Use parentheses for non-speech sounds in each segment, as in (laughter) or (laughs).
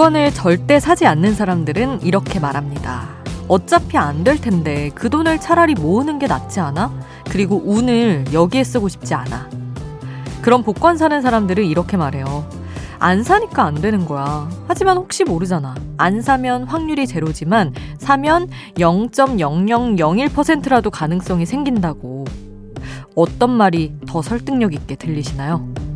복권을 절대 사지 않는 사람들은 이렇게 말합니다. 어차피 안 될 텐데 그 돈을 차라리 모으는 게 낫지 않아? 그리고 운을 여기에 쓰고 싶지 않아. 그럼 복권 사는 사람들은 이렇게 말해요. 안 사니까 안 되는 거야. 하지만 혹시 모르잖아. 안 사면 확률이 제로지만 사면 0.0001%라도 가능성이 생긴다고. 어떤 말이 더 설득력 있게 들리시나요?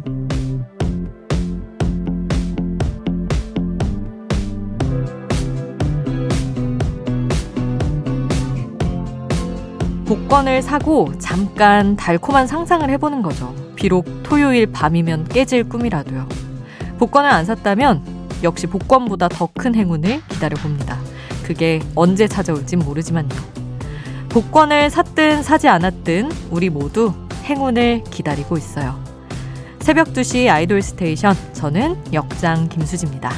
복권을 사고 잠깐 달콤한 상상을 해보는 거죠. 비록 토요일 밤이면 깨질 꿈이라도요. 복권을 안 샀다면 역시 복권보다 더 큰 행운을 기다려봅니다. 그게 언제 찾아올진 모르지만요. 복권을 샀든 사지 않았든 우리 모두 행운을 기다리고 있어요. 새벽 2시 아이돌 스테이션 저는 역장 김수지입니다.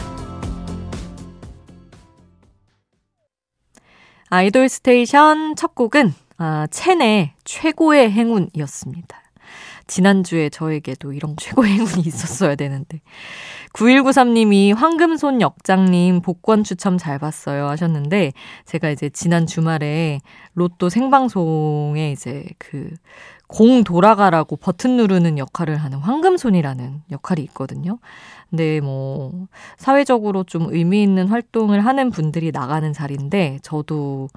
아이돌 스테이션 첫 곡은 아, 첸의 최고의 행운이었습니다. 지난주에 저에게도 이런 (laughs) 최고의 행운이 있었어야 되는데. 9193님이 황금손 역장님 복권 추첨 잘 봤어요 하셨는데, 제가 이제 지난 주말에 로또 생방송에 이제 그 공 돌아가라고 버튼 누르는 역할을 하는 황금손이라는 역할이 있거든요. 근데 뭐, 사회적으로 좀 의미 있는 활동을 하는 분들이 나가는 자리인데, 저도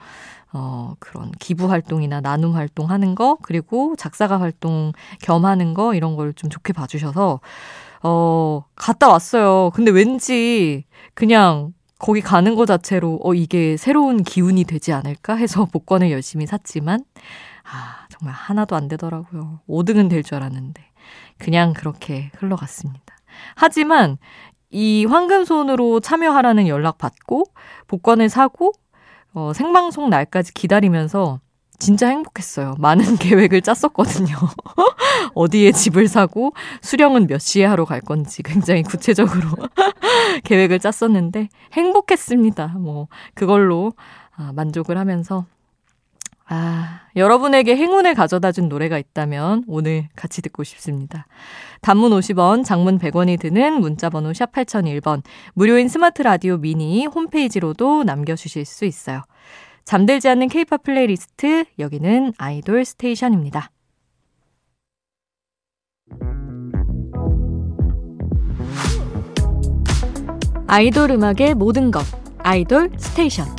어, 그런 기부 활동이나 나눔 활동 하는 거, 그리고 작사가 활동 겸 하는 거, 이런 걸 좀 좋게 봐주셔서, 어, 갔다 왔어요. 근데 왠지 그냥 거기 가는 거 자체로, 어, 이게 새로운 기운이 되지 않을까 해서 (laughs) 복권을 열심히 샀지만, 아, 정말 하나도 안 되더라고요. 5등은 될 줄 알았는데. 그냥 그렇게 흘러갔습니다. 하지만, 이 황금손으로 참여하라는 연락 받고, 복권을 사고, 어, 생방송 날까지 기다리면서 진짜 행복했어요. 많은 (laughs) 계획을 짰었거든요. (laughs) 어디에 집을 사고 수령은 몇 시에 하러 갈 건지 굉장히 구체적으로 (laughs) 계획을 짰었는데 행복했습니다. 뭐 그걸로 아, 만족을 하면서 아, 여러분에게 행운을 가져다 준 노래가 있다면 오늘 같이 듣고 싶습니다. 단문 50원, 장문 100원이 드는 문자번호 샵 8001번, 무료인 스마트 라디오 미니 홈페이지로도 남겨주실 수 있어요. 잠들지 않는 케이팝 플레이리스트, 여기는 아이돌 스테이션입니다. 아이돌 음악의 모든 것, 아이돌 스테이션.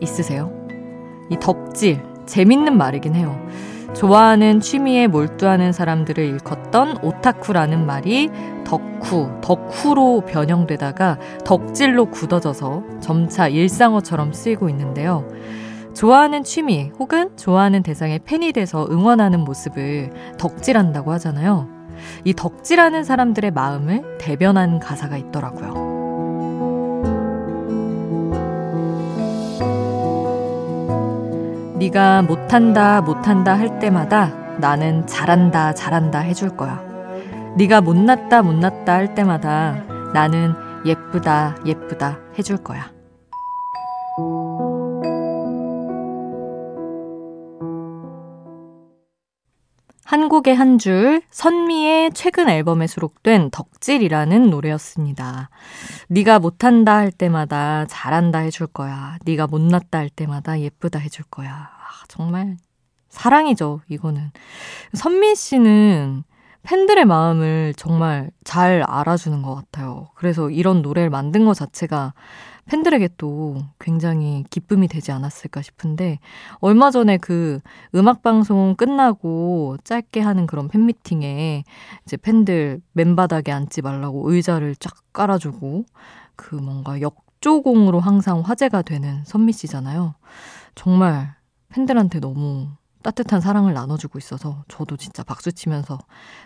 있으세요? 이 덕질, 재밌는 말이긴 해요. 좋아하는 취미에 몰두하는 사람들을 일컫던 오타쿠라는 말이 덕후, 덕후로 변형되다가 덕질로 굳어져서 점차 일상어처럼 쓰이고 있는데요. 좋아하는 취미 혹은 좋아하는 대상의 팬이 돼서 응원하는 모습을 덕질한다고 하잖아요. 이 덕질하는 사람들의 마음을 대변한 가사가 있더라고요. 네가 못한다 못한다 할 때마다 나는 잘한다 잘한다 해줄 거야. 네가 못났다 못났다 할 때마다 나는 예쁘다 예쁘다 해줄 거야. 한 곡의 한 줄, 선미의 최근 앨범에 수록된 덕질이라는 노래였습니다. 네가 못한다 할 때마다 잘한다 해줄 거야. 네가 못났다 할 때마다 예쁘다 해줄 거야. 아, 정말 사랑이죠, 이거는. 선미 씨는 팬들의 마음을 정말 잘 알아주는 것 같아요. 그래서 이런 노래를 만든 것 자체가 팬들에게 또 굉장히 기쁨이 되지 않았을까 싶은데 얼마 전에 그 음악 방송 끝나고 짧게 하는 그런 팬미팅에 이제 팬들 맨바닥에 앉지 말라고 의자를 쫙 깔아주고 그 뭔가 역 박조공으로 항상 화제가 되는 선미 씨잖아요. 정말 팬들한테 너무 따뜻한 사랑을 나눠주고 있어서 저도 진짜 박수 치면서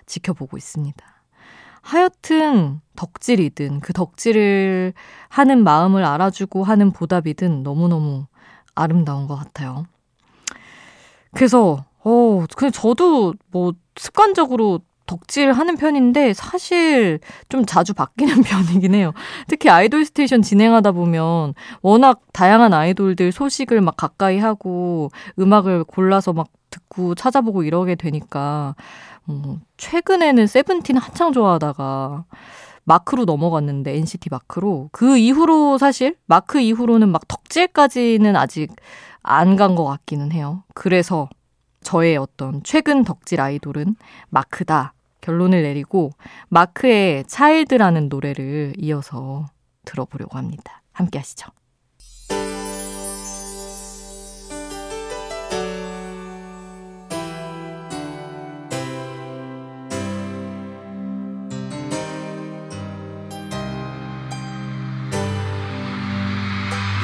지켜보고 있습니다. 하여튼 덕질이든 그 덕질을 하는 마음을 알아주고 하는 보답이든 너무너무 아름다운 것 같아요. 그래서 어, 그 저도 뭐 습관적으로 덕질 하는 편인데 사실 좀 자주 바뀌는 (laughs) 편이긴 해요. 특히 아이돌 스테이션 진행하다 보면 워낙 다양한 아이돌들 소식을 막 가까이 하고 음악을 골라서 막 듣고 찾아보고 이러게 되니까 어, 최근에는 세븐틴 한창 좋아하다가 마크로 넘어갔는데 NCT 마크로 그 이후로 사실 마크 이후로는 막 덕질까지는 아직 안 간 것 같기는 해요. 그래서 저의 어떤 최근 덕질 아이돌은 마크다 결론을 내리고 마크의 차일드라는 노래를 이어서 들어보려고 합니다. 함께 하시죠.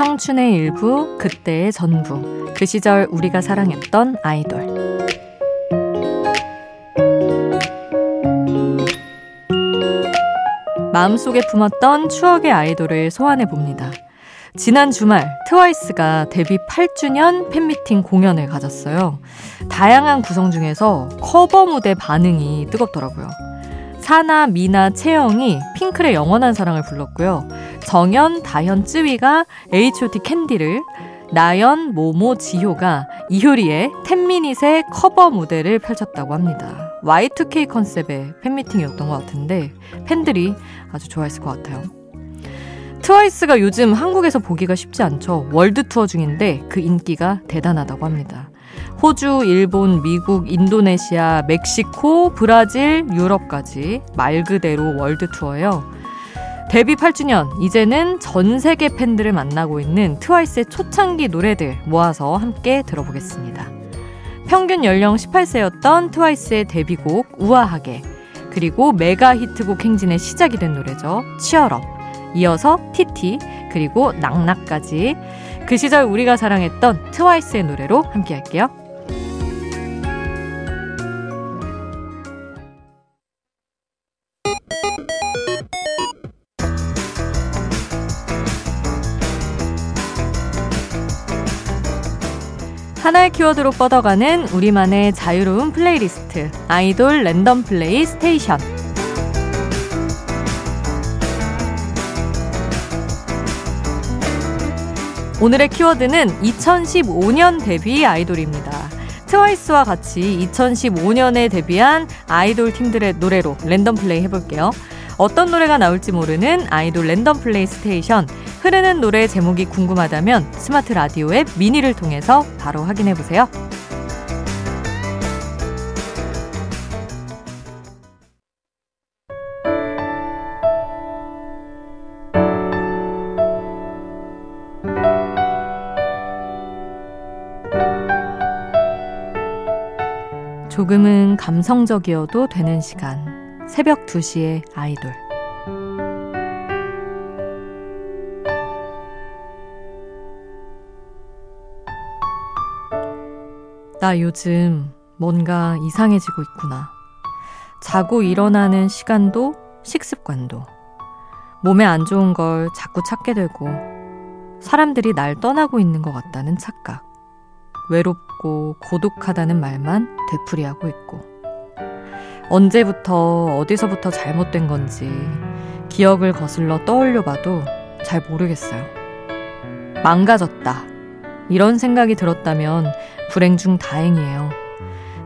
청춘의 일부, 그때의 전부. 그 시절 우리가 사랑했던 아이돌. 마음속에 품었던 추억의 아이돌을 소환해 봅니다. 지난 주말 트와이스가 데뷔 8주년 팬미팅 공연을 가졌어요. 다양한 구성 중에서 커버 무대 반응이 뜨겁더라고요. 사나, 미나, 채영이 핑클의 영원한 사랑을 불렀고요. 정연, 다현, 쯔위가 H.O.T 캔디를, 나연, 모모, 지효가 이효리의 텐미닛의 커버 무대를 펼쳤다고 합니다. Y2K 컨셉의 팬미팅이었던 것 같은데 팬들이 아주 좋아했을 것 같아요. 트와이스가 요즘 한국에서 보기가 쉽지 않죠. 월드 투어 중인데 그 인기가 대단하다고 합니다. 호주, 일본, 미국, 인도네시아, 멕시코, 브라질, 유럽까지 말 그대로 월드 투어예요. 데뷔 8주년, 이제는 전 세계 팬들을 만나고 있는 트와이스의 초창기 노래들 모아서 함께 들어보겠습니다. 평균 연령 18세였던 트와이스의 데뷔곡 우아하게, 그리고 메가 히트곡 행진의 시작이 된 노래죠. 치얼업. 이어서 티티, 그리고 낙낙까지 그 시절 우리가 사랑했던 트와이스의 노래로 함께 할게요. 하나의 키워드로 뻗어가는 우리만의 자유로운 플레이리스트 아이돌 랜덤 플레이 스테이션 오늘의 키워드는 2015년 데뷔 아이돌입니다. 트와이스와 같이 2015년에 데뷔한 아이돌 팀들의 노래로 랜덤 플레이 해볼게요. 어떤 노래가 나올지 모르는 아이돌 랜덤 플레이 스테이션. 흐르는 노래 제목이 궁금하다면 스마트 라디오 앱 미니를 통해서 바로 확인해 보세요. 조금은 감성적이어도 되는 시간. 새벽 2시에 아이돌. 나 요즘 뭔가 이상해지고 있구나. 자고 일어나는 시간도 식습관도 몸에 안 좋은 걸 자꾸 찾게 되고 사람들이 날 떠나고 있는 것 같다는 착각. 외롭고 고독하다는 말만 되풀이하고 있고 언제부터 어디서부터 잘못된 건지 기억을 거슬러 떠올려 봐도 잘 모르겠어요. 망가졌다. 이런 생각이 들었다면 불행 중 다행이에요.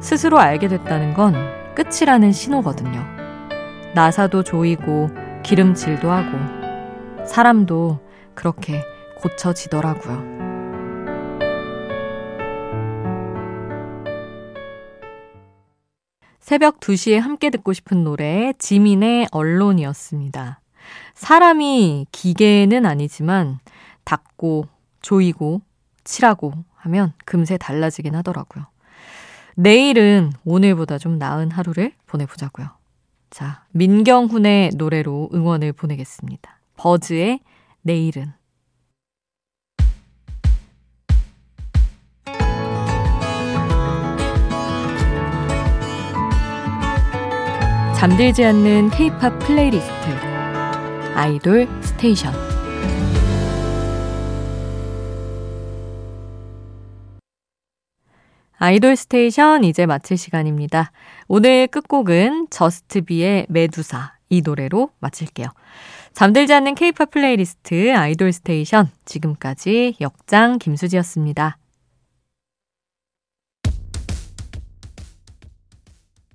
스스로 알게 됐다는 건 끝이라는 신호거든요. 나사도 조이고 기름칠도 하고 사람도 그렇게 고쳐지더라고요. 새벽 2시에 함께 듣고 싶은 노래 지민의 언론이었습니다. 사람이 기계는 아니지만 닦고 조이고 칠하고 하면 금세 달라지긴 하더라고요. 내일은 오늘보다 좀 나은 하루를 보내보자고요. 자, 민경훈의 노래로 응원을 보내겠습니다. 버즈의 내일은. 잠들지 않는 K-팝 플레이리스트 아이돌 스테이션 아이돌 스테이션 이제 마칠 시간입니다. 오늘 끝곡은 저스트비의 메두사 이 노래로 마칠게요. 잠들지 않는 K-팝 플레이리스트 아이돌 스테이션 지금까지 역장 김수지였습니다.